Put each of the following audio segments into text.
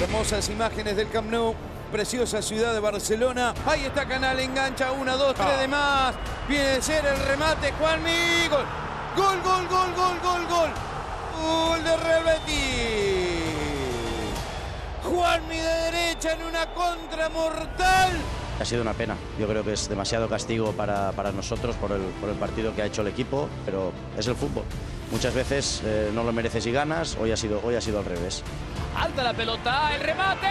Hermosas imágenes del Camp Nou. Preciosa ciudad de Barcelona. Ahí está Canal, engancha. Una, dos, tres de más. Viene de ser el remate. Juanmi. Gol. Gol, gol, gol, gol, gol, gol. Gol de Real. Juanmi de derecha en una contra mortal. Ha sido una pena. Yo creo que es demasiado castigo para, para nosotros por el, por el, partido que ha hecho el equipo, pero es el fútbol. Muchas veces eh, no lo mereces y ganas, hoy ha, sido, hoy ha sido al revés. Alta la pelota, el remate.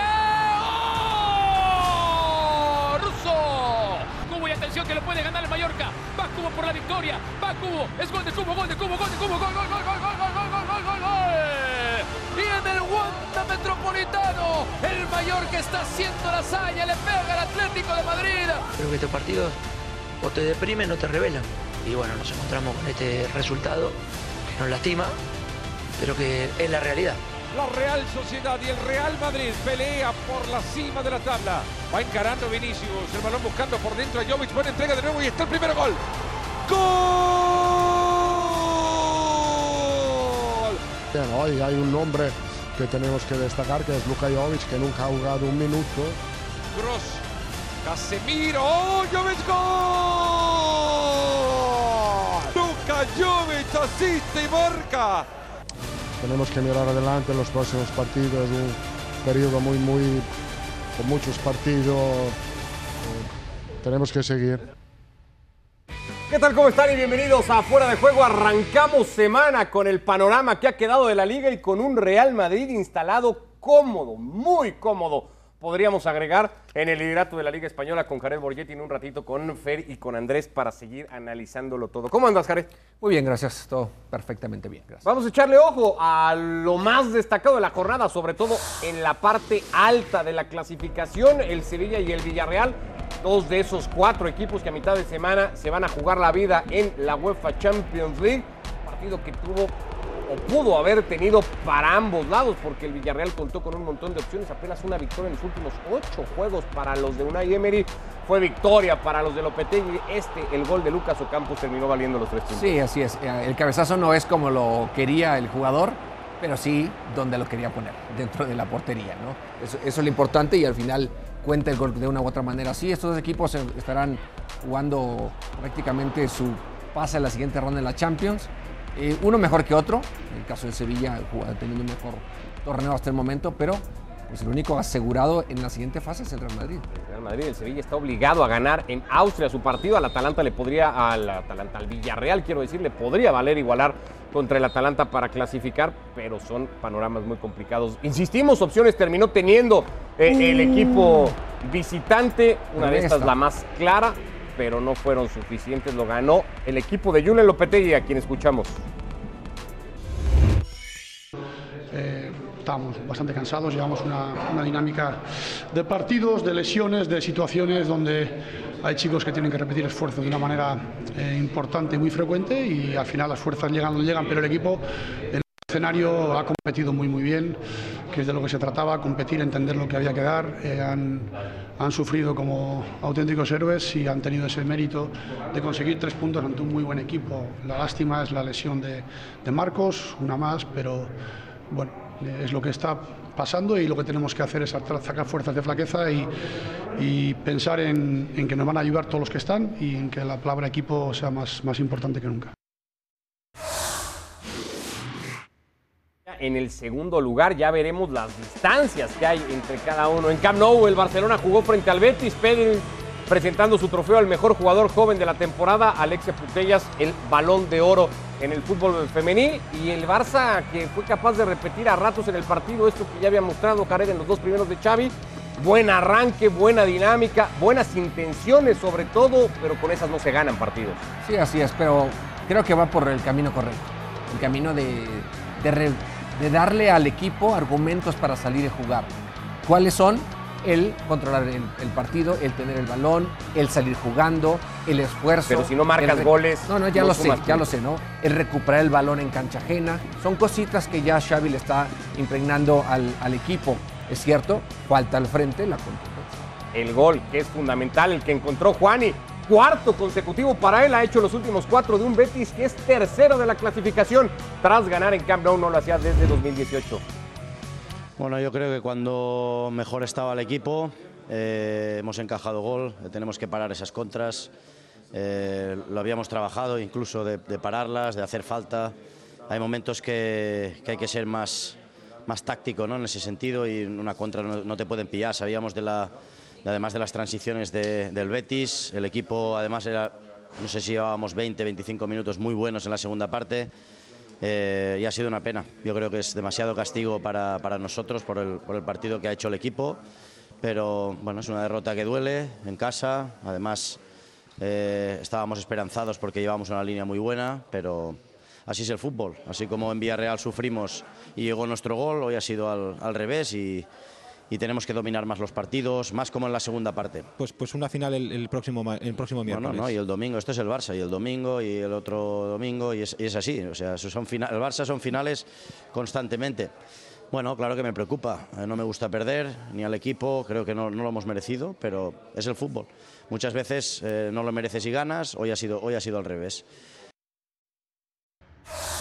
¡Oh! ¡Russo! Cubo y atención que lo puede ganar el Mallorca. Va Cubo por la victoria. Va Cubo. Es gol de Cubo, gol de Cubo, gol de Cubo, gol, gol, gol, gol, gol, gol, gol, gol, gol, gol. Y en el Wanda Metropolitano, el Mallorca está haciendo la hazaña, le pega al Atlético de Madrid. Creo que estos partidos o te deprimen o te revelan. Y bueno, nos encontramos con este resultado que nos lastima, pero que es la realidad. La Real Sociedad y el Real Madrid pelea por la cima de la tabla. Va encarando Vinicius, el balón buscando por dentro a Jovic, buena entrega de nuevo y está el primer gol. ¡Gol! Hoy hay un nombre que tenemos que destacar que es Luka Jovic, que nunca ha jugado un minuto. Cross, Casemiro, ¡oh, Jovic gol! Luka Jovic asiste y marca. Tenemos que mirar adelante en los próximos partidos, un periodo muy, muy, con muchos partidos. Eh, tenemos que seguir. ¿Qué tal? ¿Cómo están? Y bienvenidos a Fuera de Juego. Arrancamos semana con el panorama que ha quedado de la liga y con un Real Madrid instalado cómodo, muy cómodo. Podríamos agregar en el liderato de la Liga Española con Jared Borgetti en un ratito con Fer y con Andrés para seguir analizándolo todo. ¿Cómo andas, Jared? Muy bien, gracias. Todo perfectamente bien. Gracias. Vamos a echarle ojo a lo más destacado de la jornada, sobre todo en la parte alta de la clasificación, el Sevilla y el Villarreal dos de esos cuatro equipos que a mitad de semana se van a jugar la vida en la UEFA Champions League. Partido que tuvo o pudo haber tenido para ambos lados, porque el Villarreal contó con un montón de opciones, apenas una victoria en los últimos ocho juegos para los de Unai Emery. Fue victoria para los de Lopetegui. Este, el gol de Lucas Ocampos, terminó valiendo los tres puntos. Sí, así es. El cabezazo no es como lo quería el jugador, pero sí donde lo quería poner, dentro de la portería, ¿no? Eso, eso es lo importante y al final cuenta el gol de una u otra manera. Sí, estos dos equipos estarán jugando prácticamente su pase a la siguiente ronda en la Champions. Eh, uno mejor que otro, en el caso de Sevilla teniendo un mejor torneo hasta el momento, pero pues el único asegurado en la siguiente fase es el Real Madrid. El Real Madrid, el Sevilla está obligado a ganar en Austria su partido. Al Atalanta le podría, al Atalanta, al Villarreal, quiero decir, le podría valer igualar contra el Atalanta para clasificar, pero son panoramas muy complicados. Insistimos, opciones terminó teniendo eh, el equipo visitante, una de estas la más clara, pero no fueron suficientes. Lo ganó el equipo de Julen Lopetegui, a quien escuchamos. Eh, estamos bastante cansados, llevamos una, una, dinámica de partidos, de lesiones, de situaciones donde hay chicos que tienen que repetir esfuerzos de una manera eh, importante y muy frecuente y al final las fuerzas llegan donde llegan, pero el equipo en el escenario ha competido muy muy bien, que es de lo que se trataba, competir, entender lo que había que dar. Eh, han, han sufrido como auténticos héroes y han tenido ese mérito de conseguir tres puntos ante un muy buen equipo. La lástima es la lesión de, de Marcos, una más, pero bueno, es lo que está pasando y lo que tenemos que hacer es sacar fuerzas de flaqueza y, pensar en, en, que nos van a ayudar todos los que están y en que la palabra equipo sea más, más importante que nunca. En el segundo lugar ya veremos las distancias que hay entre cada uno. En Camp Nou el Barcelona jugó frente al Betis, Pedri presentando su trofeo al mejor jugador joven de la temporada, Alexia Putellas, el balón de oro en el fútbol femenil y el Barça que fue capaz de repetir a ratos en el partido esto que ya había mostrado Jared en los dos primeros de Xavi. Buen arranque, buena dinámica, buenas intenciones sobre todo, pero con esas no se ganan partidos. Sí, así es, pero creo que va por el camino correcto. El camino de, de, darle al equipo argumentos para salir y jugar. ¿Cuáles son? El controlar el, el, partido, el tener el balón, el salir jugando, el esfuerzo. Pero si no marcas goles. No, no, ya no lo sé, ya lo sé, ¿no? El recuperar el balón en cancha ajena. Son cositas que ya Xavi le está impregnando al, al equipo. Es cierto, falta al frente la competencia. El gol, que es fundamental, el que encontró Juani. Cuarto consecutivo para él, ha hecho los últimos cuatro de un Betis que es tercero de la clasificación tras ganar en Camp Nou, no lo hacía desde 2018. Bueno, yo creo que cuando mejor estaba el equipo eh, hemos encajado gol, tenemos que parar esas contras. Eh, lo habíamos trabajado incluso de, de, pararlas, de hacer falta. Hay momentos que, que hay que ser más, más táctico ¿no? en ese sentido y una contra no, no te pueden pillar. Sabíamos de la, de, además de las transiciones de, del Betis, el equipo además era, no sé si llevábamos 20, 25 minutos muy buenos en la segunda parte. Eh, y ha sido una pena. Yo creo que es demasiado castigo para, para nosotros por el, por el partido que ha hecho el equipo, pero bueno, es una derrota que duele en casa. Además, eh, estábamos esperanzados porque llevamos una línea muy buena, pero así es el fútbol. Así como en Villarreal sufrimos y llegó nuestro gol, hoy ha sido al, al revés y, y tenemos que dominar más los partidos, más como en la segunda parte. Pues, pues una final el, el próximo, el próximo miércoles. No, no, y el domingo, esto es el Barça, y el domingo, y el otro domingo, y es, y es así. O sea, son final, el Barça son finales constantemente. Bueno, claro que me preocupa. Eh, no me gusta perder, ni al equipo, creo que no, no lo hemos merecido, pero es el fútbol. Muchas veces eh, no lo mereces y ganas, hoy ha sido, hoy ha sido al revés.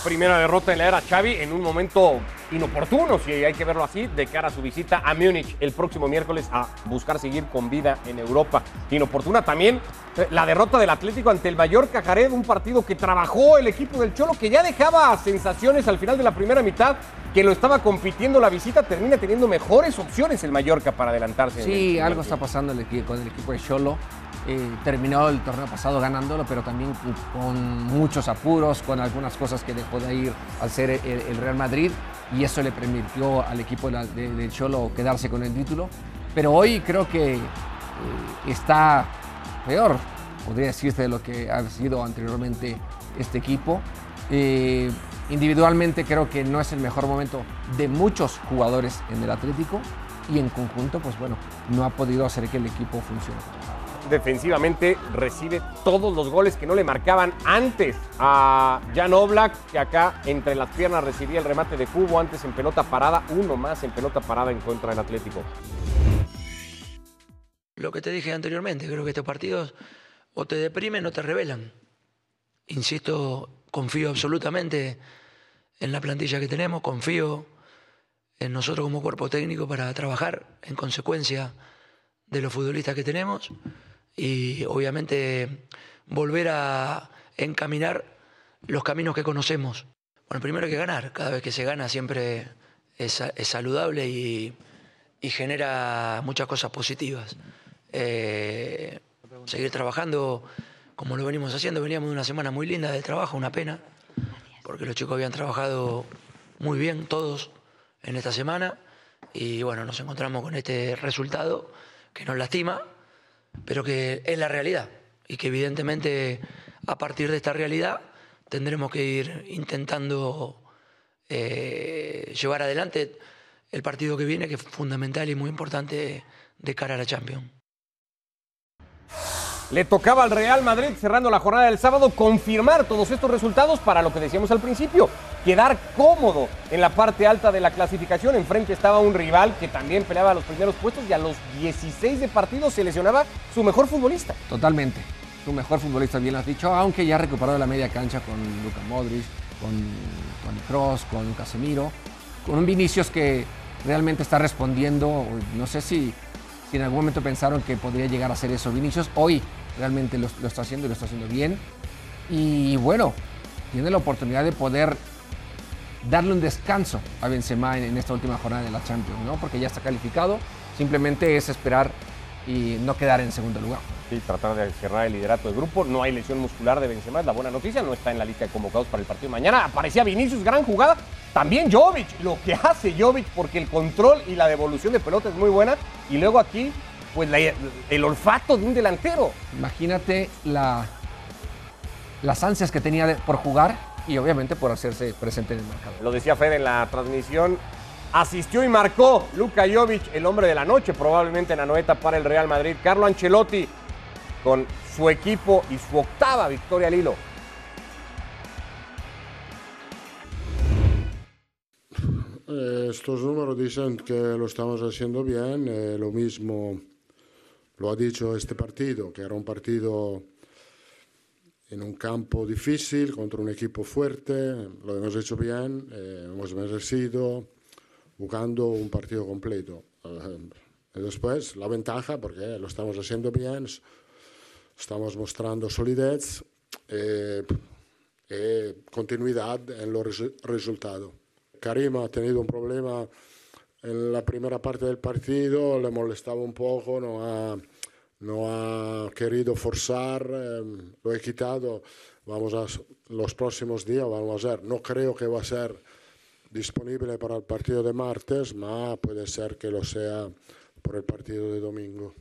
Primera derrota en la era Xavi en un momento inoportuno, si hay que verlo así, de cara a su visita a Múnich el próximo miércoles a buscar seguir con vida en Europa. Inoportuna también eh, la derrota del Atlético ante el Mallorca Jared, un partido que trabajó el equipo del Cholo, que ya dejaba sensaciones al final de la primera mitad, que lo estaba compitiendo la visita, termina teniendo mejores opciones el Mallorca para adelantarse. Sí, algo está pasando el con el equipo de Cholo. Eh, terminó el torneo pasado ganándolo, pero también con muchos apuros, con algunas cosas que dejó de ir al ser el, Real Madrid y eso le permitió al equipo de, de, de, Cholo quedarse con el título. Pero hoy creo que eh, está peor, podría decirse, de lo que ha sido anteriormente este equipo. Eh, individualmente creo que no es el mejor momento de muchos jugadores en el Atlético y en conjunto, pues bueno, no ha podido hacer que el equipo funcione defensivamente recibe todos los goles que no le marcaban antes a Jan Oblak, que acá entre las piernas recibía el remate de Cubo, antes en pelota parada, uno más en pelota parada en contra del Atlético. Lo que te dije anteriormente, creo que estos partidos o te deprimen o te revelan. Insisto, confío absolutamente en la plantilla que tenemos, confío en nosotros como cuerpo técnico para trabajar en consecuencia de los futbolistas que tenemos y obviamente volver a encaminar los caminos que conocemos. Bueno, primero hay que ganar. Cada vez que se gana siempre es, es saludable y, y, genera muchas cosas positivas. Eh, seguir trabajando como lo venimos haciendo. Veníamos de una semana muy linda de trabajo, una pena, porque los chicos habían trabajado muy bien todos en esta semana y bueno, nos encontramos con este resultado que nos lastima, pero que es la realidad y que evidentemente a partir de esta realidad tendremos que ir intentando eh, llevar adelante el partido que viene, que es fundamental y muy importante de cara a la Champions. Le tocaba al Real Madrid cerrando la jornada del sábado confirmar todos estos resultados para lo que decíamos al principio, quedar cómodo en la parte alta de la clasificación. Enfrente estaba un rival que también peleaba los primeros puestos y a los 16 de partido se lesionaba su mejor futbolista. Totalmente, su mejor futbolista, bien lo has dicho, aunque ya ha recuperado la media cancha con Luka Modric, con Toni Kroos, con Casemiro, con un Vinicius que realmente está respondiendo, no sé si si en algún momento pensaron que podría llegar a ser eso Vinicius, hoy realmente lo, está haciendo y lo está haciendo bien. Y bueno, tiene la oportunidad de poder darle un descanso a Benzema en, en esta última jornada de la Champions, ¿no? Porque ya está calificado, simplemente es esperar y no quedar en segundo lugar. Sí, tratar de cerrar el liderato del grupo. No hay lesión muscular de Benzema, es la buena noticia. No está en la lista de convocados para el partido de mañana. Aparecía Vinicius, gran jugada. También Jovic, lo que hace Jovic, porque el control y la devolución de pelota es muy buena. Y luego aquí, pues la, el olfato de un delantero. Imagínate la, las ansias que tenía de, por jugar y obviamente por hacerse presente en el mercado. Lo decía Fede en la transmisión. Asistió y marcó Luka Jovic, el hombre de la noche, probablemente en la noeta para el Real Madrid. Carlo Ancelotti con su equipo y su octava victoria al hilo. Eh, estos números dicen que lo estamos haciendo bien. Eh, lo mismo lo ha dicho este partido, que era un partido en un campo difícil contra un equipo fuerte. Lo hemos hecho bien, eh, hemos merecido buscando un partido completo. Eh, después la ventaja, porque lo estamos haciendo bien, estamos mostrando solidez y, y continuidad en los resultados. Karim ha tenido un problema en la primera parte del partido, le molestaba un poco, no ha, no ha querido forzar, eh, lo he quitado. Vamos a los próximos días, vamos a ver. No creo que va a ser disponible para el partido de martes, pero puede ser que lo sea por el partido de domingo.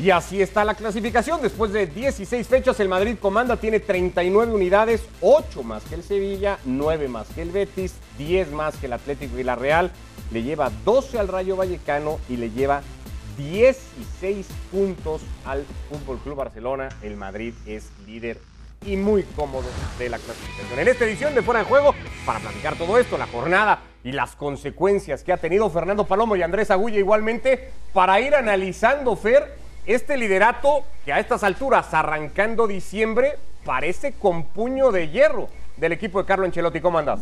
Y así está la clasificación. Después de 16 fechas, el Madrid comanda, tiene 39 unidades, 8 más que el Sevilla, 9 más que el Betis, 10 más que el Atlético y la Real. Le lleva 12 al Rayo Vallecano y le lleva 16 puntos al Fútbol Club Barcelona. El Madrid es líder y muy cómodo de la clasificación. En esta edición de Fuera de Juego, para platicar todo esto, la jornada y las consecuencias que ha tenido Fernando Palomo y Andrés Agulla igualmente, para ir analizando, Fer, este liderato que a estas alturas, arrancando diciembre, parece con puño de hierro del equipo de Carlo Ancelotti. ¿Cómo andas?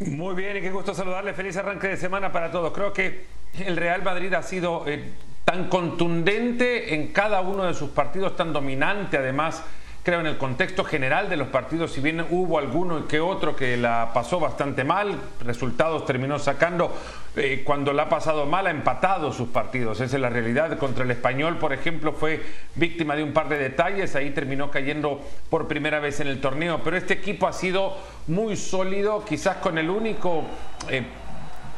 Muy bien, y qué gusto saludarle. Feliz arranque de semana para todos. Creo que el Real Madrid ha sido eh, tan contundente en cada uno de sus partidos, tan dominante además creo en el contexto general de los partidos, si bien hubo alguno que otro que la pasó bastante mal, resultados terminó sacando, eh, cuando la ha pasado mal ha empatado sus partidos, esa es la realidad. Contra el español, por ejemplo, fue víctima de un par de detalles, ahí terminó cayendo por primera vez en el torneo, pero este equipo ha sido muy sólido, quizás con el único... Eh,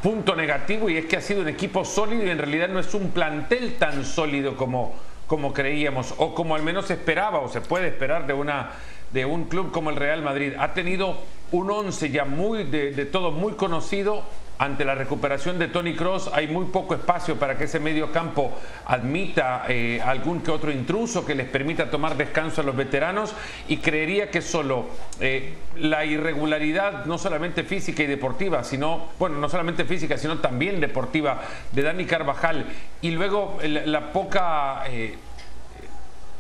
punto negativo y es que ha sido un equipo sólido y en realidad no es un plantel tan sólido como, como creíamos o como al menos esperaba o se puede esperar de, una, de un club como el Real Madrid. Ha tenido un once ya muy de, de todo muy conocido ante la recuperación de Tony Cross hay muy poco espacio para que ese medio campo admita eh, algún que otro intruso que les permita tomar descanso a los veteranos. Y creería que solo eh, la irregularidad, no solamente física y deportiva, sino, bueno, no solamente física, sino también deportiva de Dani Carvajal. Y luego la, poca... Eh,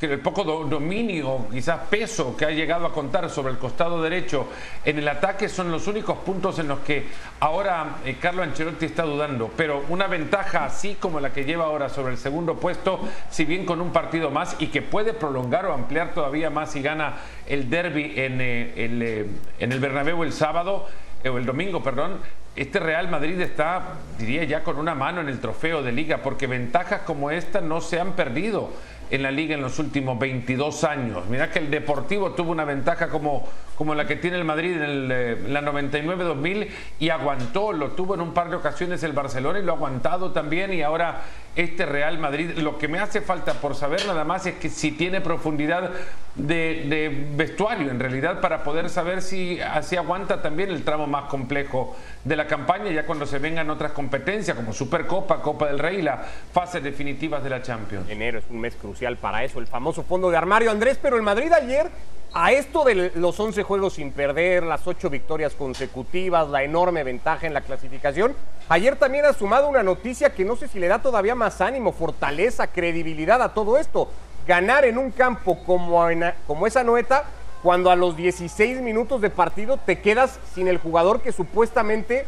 el poco dominio, quizás peso que ha llegado a contar sobre el costado derecho en el ataque son los únicos puntos en los que ahora eh, Carlo Ancelotti está dudando. Pero una ventaja así como la que lleva ahora sobre el segundo puesto, si bien con un partido más y que puede prolongar o ampliar todavía más si gana el derby en, eh, el, eh, en el Bernabéu el sábado, o el domingo, perdón, este Real Madrid está, diría ya, con una mano en el trofeo de liga, porque ventajas como esta no se han perdido en la liga en los últimos 22 años. Mira que el Deportivo tuvo una ventaja como, como la que tiene el Madrid en, el, eh, la 99-2000 y aguantó, lo tuvo en un par de ocasiones el Barcelona y lo ha aguantado también y ahora este Real Madrid, lo que me hace falta por saber nada más es que si tiene profundidad de, vestuario en realidad para poder saber si así aguanta también el tramo más complejo de la campaña ya cuando se vengan otras competencias como Supercopa, Copa del Rey y las fases definitivas de la Champions. Enero es un mes crucial para eso, el famoso fondo de armario Andrés, pero el Madrid ayer a esto de los 11 juegos sin perder, las 8 victorias consecutivas, la enorme ventaja en la clasificación, ayer también ha sumado una noticia que no sé si le da todavía más ánimo, fortaleza, credibilidad a todo esto. Ganar en un campo como, como esa noeta, cuando a los 16 minutos de partido te quedas sin el jugador que supuestamente,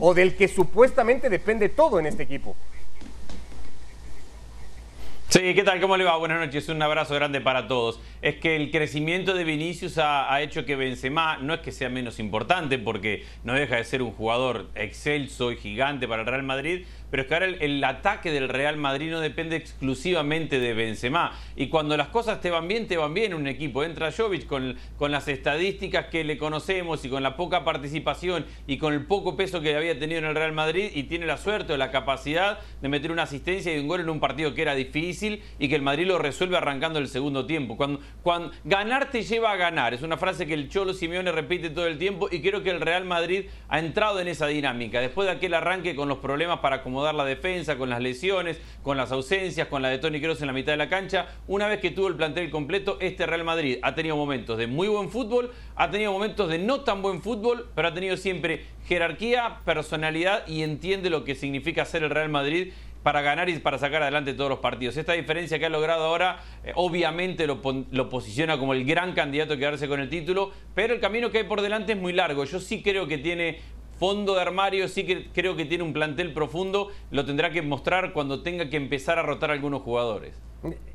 o del que supuestamente depende todo en este equipo. Sí, ¿qué tal? ¿Cómo le va? Buenas noches, un abrazo grande para todos. Es que el crecimiento de Vinicius ha, hecho que Benzema no es que sea menos importante porque no deja de ser un jugador excelso y gigante para el Real Madrid, pero es que ahora el, ataque del Real Madrid no depende exclusivamente de Benzema. Y cuando las cosas te van bien, te van bien un equipo. Entra Jovic con, con las estadísticas que le conocemos y con la poca participación y con el poco peso que había tenido en el Real Madrid y tiene la suerte o la capacidad de meter una asistencia y un gol en un partido que era difícil y que el Madrid lo resuelve arrancando el segundo tiempo. Cuando, cuando ganar te lleva a ganar. Es una frase que el Cholo Simeone repite todo el tiempo y creo que el Real Madrid ha entrado en esa dinámica. Después de aquel arranque con los problemas para acomodar dar la defensa, con las lesiones, con las ausencias, con la de Tony Kroos en la mitad de la cancha. Una vez que tuvo el plantel completo, este Real Madrid ha tenido momentos de muy buen fútbol, ha tenido momentos de no tan buen fútbol, pero ha tenido siempre jerarquía, personalidad y entiende lo que significa ser el Real Madrid para ganar y para sacar adelante todos los partidos. Esta diferencia que ha logrado ahora, eh, obviamente lo, lo, posiciona como el gran candidato a quedarse con el título, pero el camino que hay por delante es muy largo. Yo sí creo que tiene fondo de armario, sí que creo que tiene un plantel profundo, lo tendrá que mostrar cuando tenga que empezar a rotar algunos jugadores.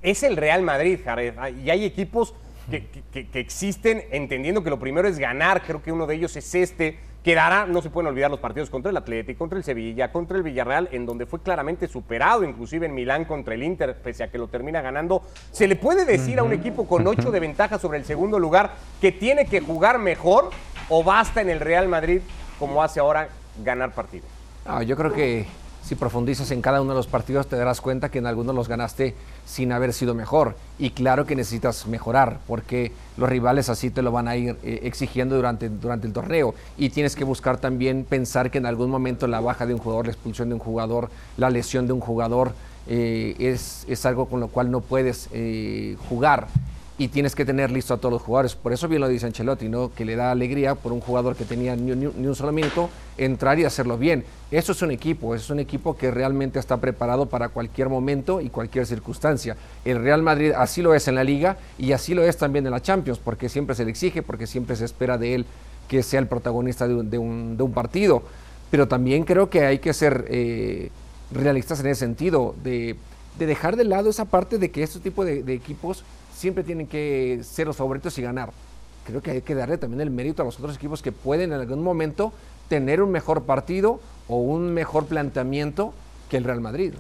Es el Real Madrid, Jared, y hay equipos que, que, existen entendiendo que lo primero es ganar, creo que uno de ellos es este, quedará, no se pueden olvidar los partidos contra el Atlético, contra el Sevilla, contra el Villarreal, en donde fue claramente superado, inclusive en Milán contra el Inter, pese a que lo termina ganando. ¿Se le puede decir a un equipo con ocho de ventaja sobre el segundo lugar que tiene que jugar mejor o basta en el Real Madrid como hace ahora ganar partidos? yo creo que si profundizas en cada uno de los partidos te darás cuenta que en algunos los ganaste sin haber sido mejor. Y claro que necesitas mejorar, porque los rivales así te lo van a ir eh, exigiendo durante, durante el torneo. Y tienes que buscar también pensar que en algún momento la baja de un jugador, la expulsión de un jugador, la lesión de un jugador, eh, es, es, algo con lo cual no puedes eh, jugar y tienes que tener listo a todos los jugadores. Por eso bien lo dice Ancelotti, ¿no? que le da alegría por un jugador que tenía ni, un solo minuto entrar y hacerlo bien. Eso es un equipo, es un equipo que realmente está preparado para cualquier momento y cualquier circunstancia. El Real Madrid así lo es en la liga y así lo es también en la Champions, porque siempre se le exige, porque siempre se espera de él que sea el protagonista de un, partido. Pero también creo que hay que ser eh, realistas en ese sentido, de, dejar de lado esa parte de que este tipo de equipos siempre tienen que ser los favoritos y ganar. Creo que hay que darle también el mérito a los otros equipos que pueden en algún momento tener un mejor partido o un mejor planteamiento que el Real Madrid.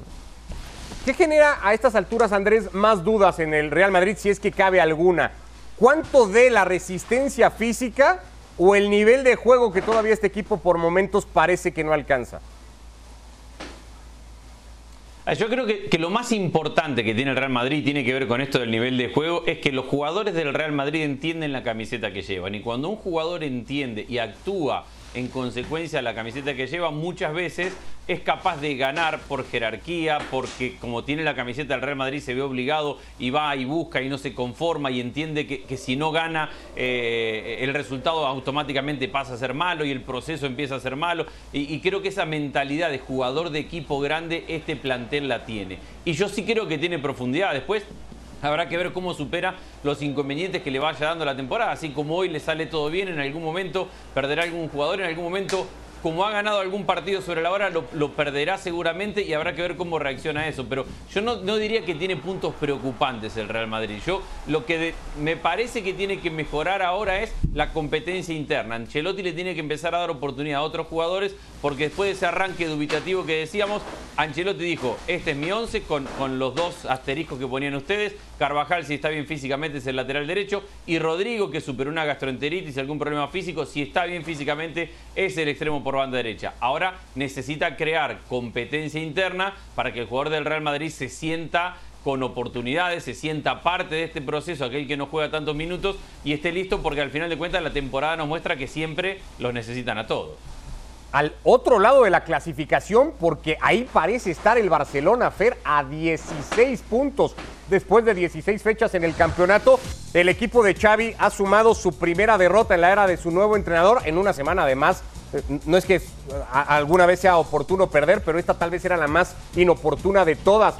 ¿Qué genera a estas alturas, Andrés, más dudas en el Real Madrid, si es que cabe alguna? ¿Cuánto de la resistencia física o el nivel de juego que todavía este equipo por momentos parece que no alcanza? Ah, yo creo que, lo más importante que tiene el Real Madrid tiene que ver con esto del nivel de juego, es que los jugadores del Real Madrid entienden la camiseta que llevan. Y cuando un jugador entiende y actúa en consecuencia la camiseta que lleva, muchas veces es capaz de ganar por jerarquía, porque como tiene la camiseta del Real Madrid se ve obligado y va y busca y no se conforma y entiende que, si no gana eh, el resultado automáticamente pasa a ser malo y el proceso empieza a ser malo. Y creo que esa mentalidad de jugador de equipo grande este plantel la tiene. Y yo sí creo que tiene profundidad. Después Habrá que ver cómo supera los inconvenientes que le vaya dando la temporada. Así como hoy le sale todo bien, en algún momento perderá algún jugador, en algún momento como ha ganado algún partido sobre la hora, lo, perderá seguramente y habrá que ver cómo reacciona a eso. Pero yo no, diría que tiene puntos preocupantes el Real Madrid. Yo lo que me parece que tiene que mejorar ahora es la competencia interna. Ancelotti le tiene que empezar a dar oportunidad a otros jugadores porque después de ese arranque dubitativo que decíamos, Ancelotti dijo, este es mi once con, con los dos asteriscos que ponían ustedes. Carvajal, si está bien físicamente, es el lateral derecho. Y Rodrigo, que superó una gastroenteritis y algún problema físico, si está bien físicamente, es el extremo por banda derecha. Ahora necesita crear competencia interna para que el jugador del Real Madrid se sienta con oportunidades, se sienta parte de este proceso, aquel que no juega tantos minutos y esté listo porque al final de cuentas la temporada nos muestra que siempre los necesitan a todos al otro lado de la clasificación porque ahí parece estar el Barcelona Fer a 16 puntos. Después de 16 fechas en el campeonato, el equipo de Xavi ha sumado su primera derrota en la era de su nuevo entrenador en una semana además. No es que alguna vez sea oportuno perder, pero esta tal vez era la más inoportuna de todas.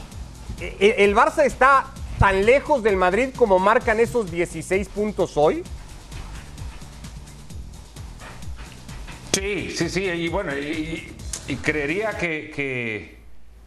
E, e, ¿El Barça está tan lejos del Madrid como marcan esos 16 puntos hoy? Sí, sí, sí, y bueno, y, creería que,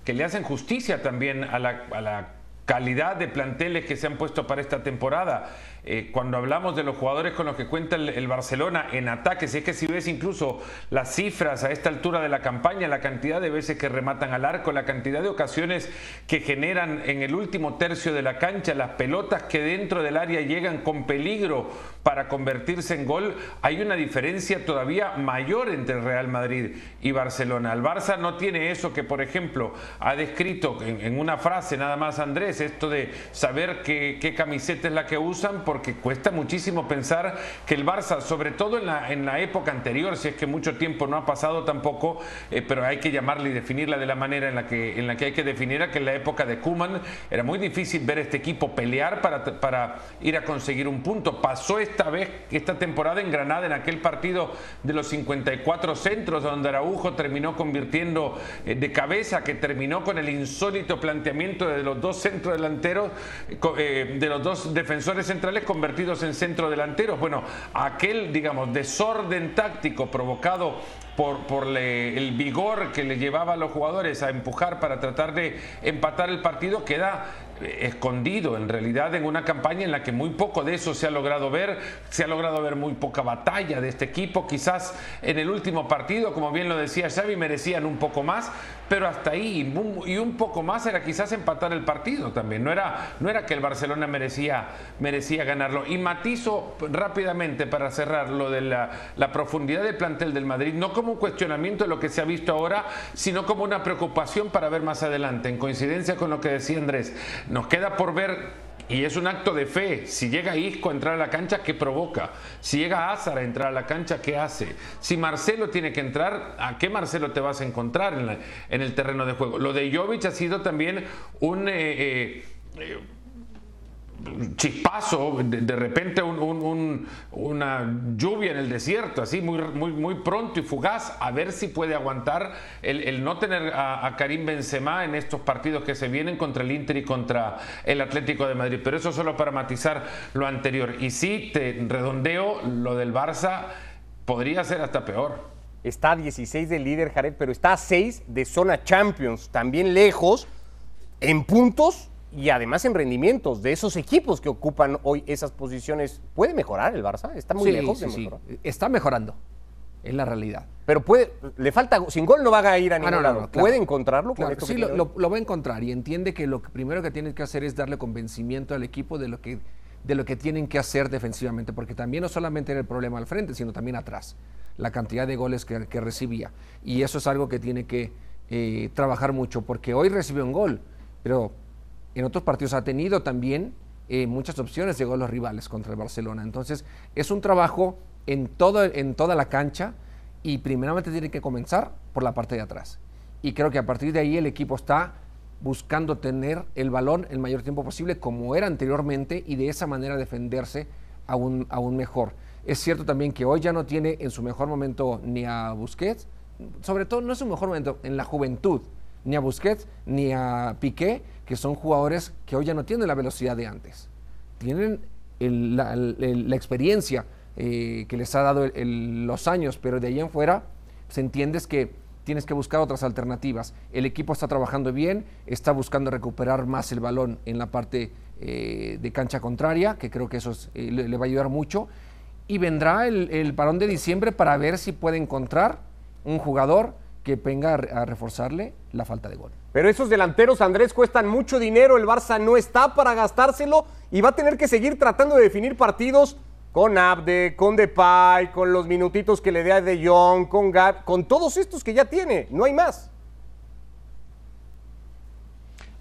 que, le hacen justicia también a la, a la calidad de planteles que se han puesto para esta temporada. Eh, cuando hablamos de los jugadores con los que cuenta el, Barcelona en ataques, es que si ves incluso las cifras a esta altura de la campaña, la cantidad de veces que rematan al arco, la cantidad de ocasiones que generan en el último tercio de la cancha, las pelotas que dentro del área llegan con peligro para convertirse en gol, hay una diferencia todavía mayor entre Real Madrid y Barcelona. El Barça no tiene eso que, por ejemplo, ha descrito en, una frase nada más Andrés, esto de saber qué camiseta es la que usan, porque cuesta muchísimo pensar que el Barça, sobre todo en la, en la época anterior, si es que mucho tiempo no ha pasado tampoco, eh, pero hay que llamarla y definirla de la manera en la que, en la que hay que definirla, que en la época de Kuman era muy difícil ver este equipo pelear para, para ir a conseguir un punto. Pasó esta vez, esta temporada en Granada, en aquel partido de los 54 centros, donde Araujo terminó convirtiendo eh, de cabeza, que terminó con el insólito planteamiento de los dos centros delanteros, eh, de los dos defensores centrales convertidos en centro delanteros. Bueno, aquel, digamos, desorden táctico provocado por, el vigor que le llevaba a los jugadores a empujar para tratar de empatar el partido queda escondido en realidad en una campaña en la que muy poco de eso se ha logrado ver, se ha logrado ver muy poca batalla de este equipo, quizás en el último partido, como bien lo decía Xavi, merecían un poco más, pero hasta ahí y un poco más era quizás empatar el partido también, no era, no era que el Barcelona merecía, merecía ganarlo. Y matizo rápidamente para cerrar lo de la, la profundidad del plantel del Madrid, no como un cuestionamiento de lo que se ha visto ahora, sino como una preocupación para ver más adelante, en coincidencia con lo que decía Andrés nos queda por ver y es un acto de fe. Si llega Isco a entrar a la cancha, ¿qué provoca? Si llega Azar a entrar a la cancha, ¿qué hace? Si Marcelo tiene que entrar, ¿a qué Marcelo te vas a encontrar en, el terreno de juego? Lo de Jovic ha sido también un... Eh, eh, eh, chispazo, de, repente una lluvia en el desierto, así muy, muy, muy pronto y fugaz, a ver si puede aguantar el, no tener a, Karim Benzema en estos partidos que se vienen contra el Inter y contra el Atlético de Madrid. Pero eso solo para matizar lo anterior. Y sí, te redondeo, lo del Barça podría ser hasta peor. Está a 16 del líder Jared, pero está a 6 de zona Champions, también lejos en puntos y además en rendimientos de esos equipos que ocupan hoy esas posiciones. ¿Puede mejorar el Barça? Está muy lejos de sí. Está mejorando, es la realidad. Pero puede, le falta, sin gol no va a ir a ah, ningún lado. ¿Puede encontrarlo? sí, lo, va a encontrar y entiende que lo primero que tiene que hacer es darle convencimiento al equipo de lo que de lo que tienen que hacer defensivamente, porque también no solamente era el problema al frente, sino también atrás, la cantidad de goles que, recibía. Y eso es algo que tiene que eh, trabajar mucho, porque hoy recibió un gol, pero en otros partidos ha tenido también eh, muchas opciones de gol los rivales contra el Barcelona. Entonces, es un trabajo en, todo, en toda la cancha y primeramente tiene que comenzar por la parte de atrás. Y creo que a partir de ahí el equipo está buscando tener el balón el mayor tiempo posible como era anteriormente y de esa manera defenderse aún, aún mejor. Es cierto también que hoy ya no tiene en su mejor momento ni a Busquets, sobre todo no es su mejor momento en la juventud, ni a Busquets ni a Piqué, que son jugadores que hoy ya no tienen la velocidad de antes. Tienen la, experiencia eh, que les ha dado los años, pero de ahí en fuera se entiendes que tienes que buscar otras alternativas. El equipo está trabajando bien, está buscando recuperar más el balón en la parte eh, de cancha contraria, que creo que eso eh, le, va a ayudar mucho. Y vendrá el, el parón de diciembre para ver si puede encontrar un jugador que venga a reforzarle la falta de gol. Pero esos delanteros, Andrés, cuestan mucho dinero, el Barça no está para gastárselo y va a tener que seguir tratando de definir partidos con Abde, con Depay, con los minutitos que le dé a De Jong, con Gab, con todos estos que ya tiene, no hay más.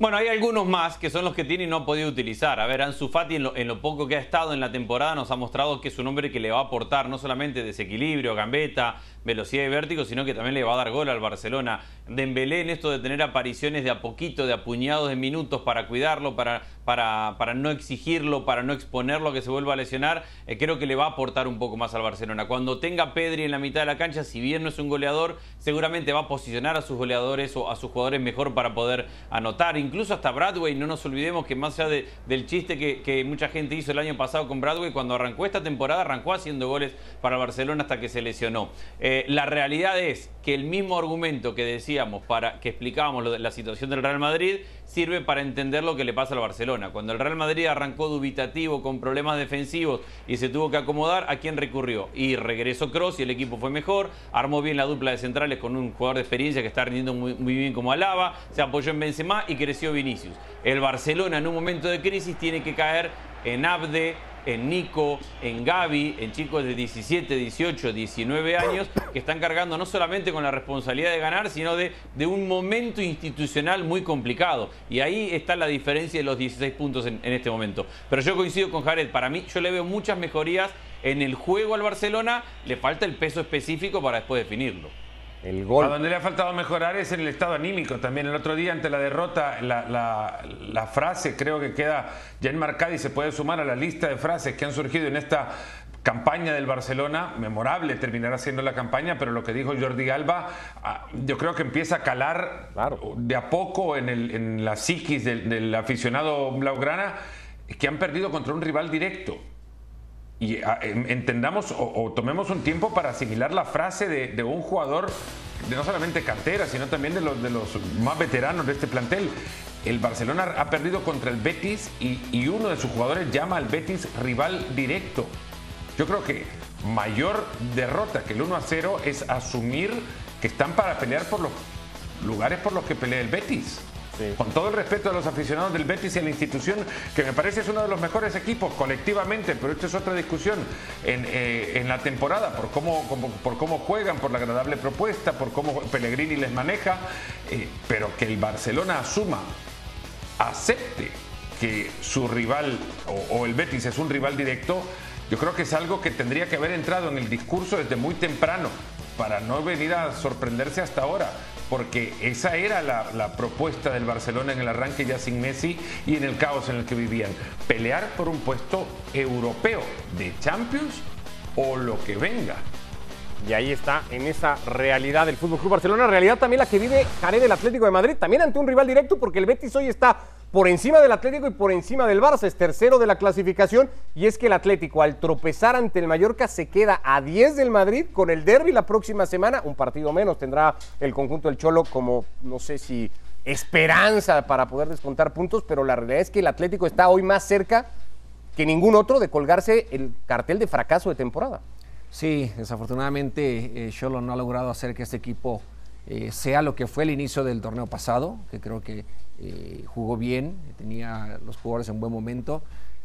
Bueno, hay algunos más que son los que tiene y no ha podido utilizar. A ver, Ansu Fati en lo, en lo, poco que ha estado en la temporada nos ha mostrado que es un hombre que le va a aportar no solamente desequilibrio, gambeta, velocidad y vértigo, sino que también le va a dar gol al Barcelona. Dembélé en esto de tener apariciones de a poquito, de apuñados de minutos para cuidarlo, para, para, para no exigirlo, para no exponerlo a que se vuelva a lesionar, eh, creo que le va a aportar un poco más al Barcelona. Cuando tenga Pedri en la mitad de la cancha, si bien no es un goleador, seguramente va a posicionar a sus goleadores o a sus jugadores mejor para poder anotar. Incluso hasta Bradway, no nos olvidemos que más allá del chiste que, mucha gente hizo el año pasado con Bradway, cuando arrancó esta temporada, arrancó haciendo goles para el Barcelona hasta que se lesionó. Eh, la realidad es que el mismo argumento que decíamos para que explicábamos de la situación del Real Madrid sirve para entender lo que le pasa al Barcelona. Cuando el Real Madrid arrancó dubitativo con problemas defensivos y se tuvo que acomodar, ¿a quién recurrió? Y regresó Cross y el equipo fue mejor, armó bien la dupla de centrales con un jugador de experiencia que está rindiendo muy, muy bien como Alaba, se apoyó en Benzema y creció Vinicius. El Barcelona en un momento de crisis tiene que caer en Abde, en Nico, en Gaby, en chicos de 17, 18, 19 años que están cargando no solamente con la responsabilidad de ganar, sino de, de un momento institucional muy complicado. Y ahí está la diferencia de los 16 puntos en, en este momento. Pero yo coincido con Jared, para mí yo le veo muchas mejorías en el juego al Barcelona, le falta el peso específico para después definirlo. El gol. A donde le ha faltado mejorar es en el estado anímico también. El otro día ante la derrota, la, la- la frase creo que queda ya enmarcada y se puede sumar a la lista de frases que han surgido en esta campaña del Barcelona, memorable terminará siendo la campaña, pero lo que dijo Jordi Alba, ah, yo creo que empieza a calar de a poco en, el- en la psiquis del, del aficionado blaugrana, que han perdido contra un rival directo. Y em- entendamos o, tomemos un tiempo para asimilar la frase de, un jugador de no solamente cantera, sino también de los, de los más veteranos de este plantel. El Barcelona ha perdido contra el Betis y, y uno de sus jugadores llama al Betis rival directo. Yo creo que mayor derrota que el 1 a 0 es asumir que están para pelear por los lugares por los que pelea el Betis. Con todo el respeto a los aficionados del Betis y a la institución, que me parece es uno de los mejores equipos colectivamente, pero esto es otra discusión en, eh, en la temporada, por cómo, por cómo juegan, por la agradable propuesta, por cómo Pellegrini les maneja, eh, pero que el Barcelona asuma, acepte que su rival o, o el Betis es un rival directo, yo creo que es algo que tendría que haber entrado en el discurso desde muy temprano para no venir a sorprenderse hasta ahora, porque esa era la, propuesta del Barcelona en el arranque ya sin Messi y en el caos en el que vivían. Pelear por un puesto europeo de Champions o lo que venga. Y ahí está, en esa realidad del Fútbol Club Barcelona, realidad también la que vive Jared del Atlético de Madrid, también ante un rival directo, porque el Betis hoy está por encima del Atlético y por encima del Barça, es tercero de la clasificación, y es que el Atlético, al tropezar ante el Mallorca, se queda a 10 del Madrid con el derby la próxima semana, un partido menos tendrá el conjunto del Cholo como, no sé si esperanza para poder descontar puntos, pero la realidad es que el Atlético está hoy más cerca que ningún otro de colgarse el cartel de fracaso de temporada. Sí, desafortunadamente eh, no ha logrado hacer que este equipo eh, sea lo que fue el inicio del torneo pasado, que creo que eh, jugó bien, tenía los jugadores en buen momento.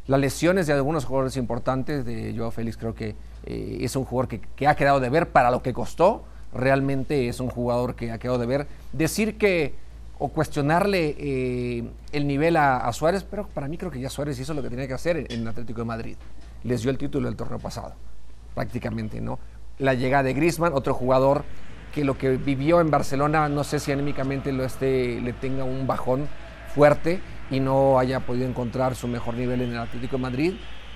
Las lesiones de algunos jugadores importantes, de Joao Félix, creo que eh, es un jugador que, ha quedado de ver para lo que costó. Realmente es un jugador que ha quedado de ver. Decir que o cuestionarle eh, el nivel a, Suárez, pero para mí creo que ya Suárez hizo lo que tenía que hacer en, en el Atlético de Madrid. Les dio el título del torneo pasado prácticamente, ¿no? La llegada de Griezmann, otro jugador que lo que vivió en Barcelona, no sé si anímicamente lo esté, le tenga un bajón fuerte y no haya podido encontrar su mejor nivel en el Atlético de Madrid.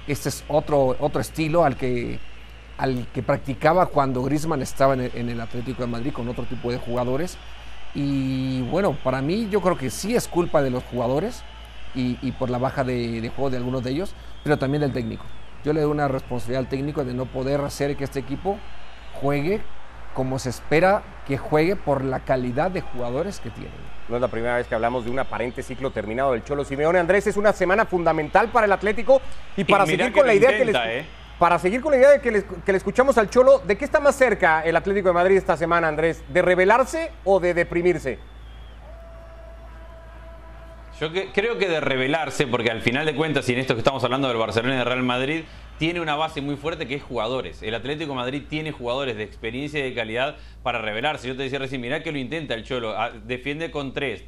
Este es otro, otro estilo al que, al que practicaba cuando Griezmann estaba en el, Atlético de Madrid con otro tipo de jugadores. Y bueno, para mí yo creo que sí es culpa de los jugadores y, y por la baja de, de juego de algunos de ellos, pero también del técnico. Yo le doy una responsabilidad al técnico de no poder hacer que este equipo juegue como se espera que juegue por la calidad de jugadores que tienen. No es la primera vez que hablamos de un aparente ciclo terminado del Cholo Simeone. Andrés, es una semana fundamental para el Atlético y para seguir con la idea intenta, que le ¿eh? para seguir con la idea de que le, que le escuchamos al Cholo, ¿de qué está más cerca el Atlético de Madrid esta semana, Andrés? ¿De rebelarse o de deprimirse? Yo creo que de revelarse, porque al final de cuentas, y en esto que estamos hablando del Barcelona y del Real Madrid, tiene una base muy fuerte que es jugadores. El Atlético Madrid tiene jugadores de experiencia y de calidad para revelarse. Yo te decía recién, mirá que lo intenta el Cholo. Ah, Defiende con 3,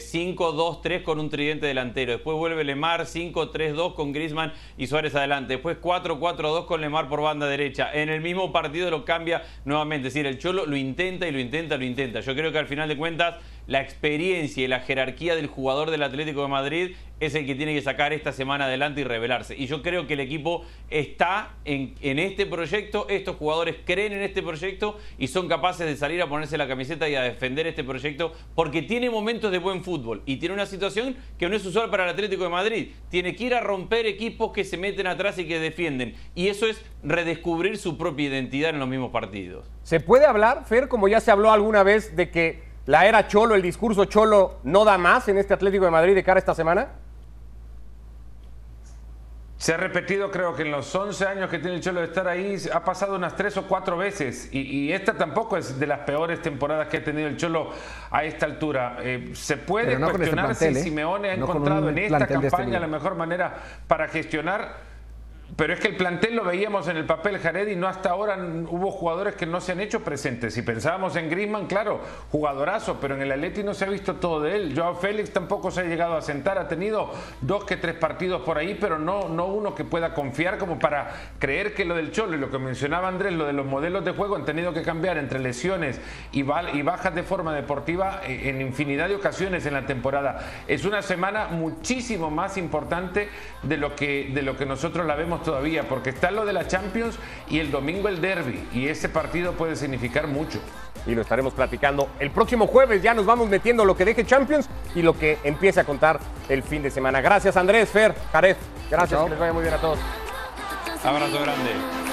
5, 2, 3 con un tridente delantero. Después vuelve Lemar, 5, 3, 2 con Griezmann y Suárez adelante. Después 4, 4, 2 con Lemar por banda derecha. En el mismo partido lo cambia nuevamente. Es decir, el Cholo lo intenta y lo intenta, lo intenta. Yo creo que al final de cuentas la experiencia y la jerarquía del jugador del Atlético de Madrid es el que tiene que sacar esta semana adelante y revelarse. Y yo creo que el equipo está en, este proyecto, estos jugadores creen en este proyecto y son capaces de salir a ponerse la camiseta y a defender este proyecto porque tiene momentos de buen fútbol y tiene una situación que no es usual para el Atlético de Madrid. Tiene que ir a romper equipos que se meten atrás y que defienden. Y eso es redescubrir su propia identidad en los mismos partidos. ¿Se puede hablar, Fer, como ya se habló alguna vez, de que la era Cholo, el discurso Cholo, no da más en este Atlético de Madrid de cara a esta semana? Se ha repetido, creo que en los 11 años que tiene el Cholo de estar ahí, ha pasado unas tres o cuatro veces. Y, y esta tampoco es de las peores temporadas que ha tenido el Cholo a esta altura. Eh, se puede no este cuestionar plantel, si ¿eh? Simeone ha No encontrado en esta este campaña la mejor manera para gestionar Pero es que el plantel lo veíamos en el papel Jared y no hasta ahora hubo jugadores que no se han hecho presentes. Si pensábamos en Griezmann, claro, jugadorazo, pero en el Atleti no se ha visto todo de él. Joao Félix tampoco se ha llegado a sentar, ha tenido dos que tres partidos por ahí, pero no, no uno que pueda confiar como para creer que lo del Cholo y lo que mencionaba Andrés, lo de los modelos de juego han tenido que cambiar entre lesiones y, y bajas de forma deportiva eh, en infinidad de ocasiones en la temporada. Es una semana muchísimo más importante de lo que, de lo que nosotros la vemos todavía, porque está lo de la Champions y el domingo el derby, y ese partido puede significar mucho. Y lo estaremos platicando el próximo jueves, ya nos vamos metiendo lo que deje Champions y lo que empiece a contar el fin de semana. Gracias Andrés, Fer, Jared, gracias, que les vaya muy bien a todos. Abrazo grande.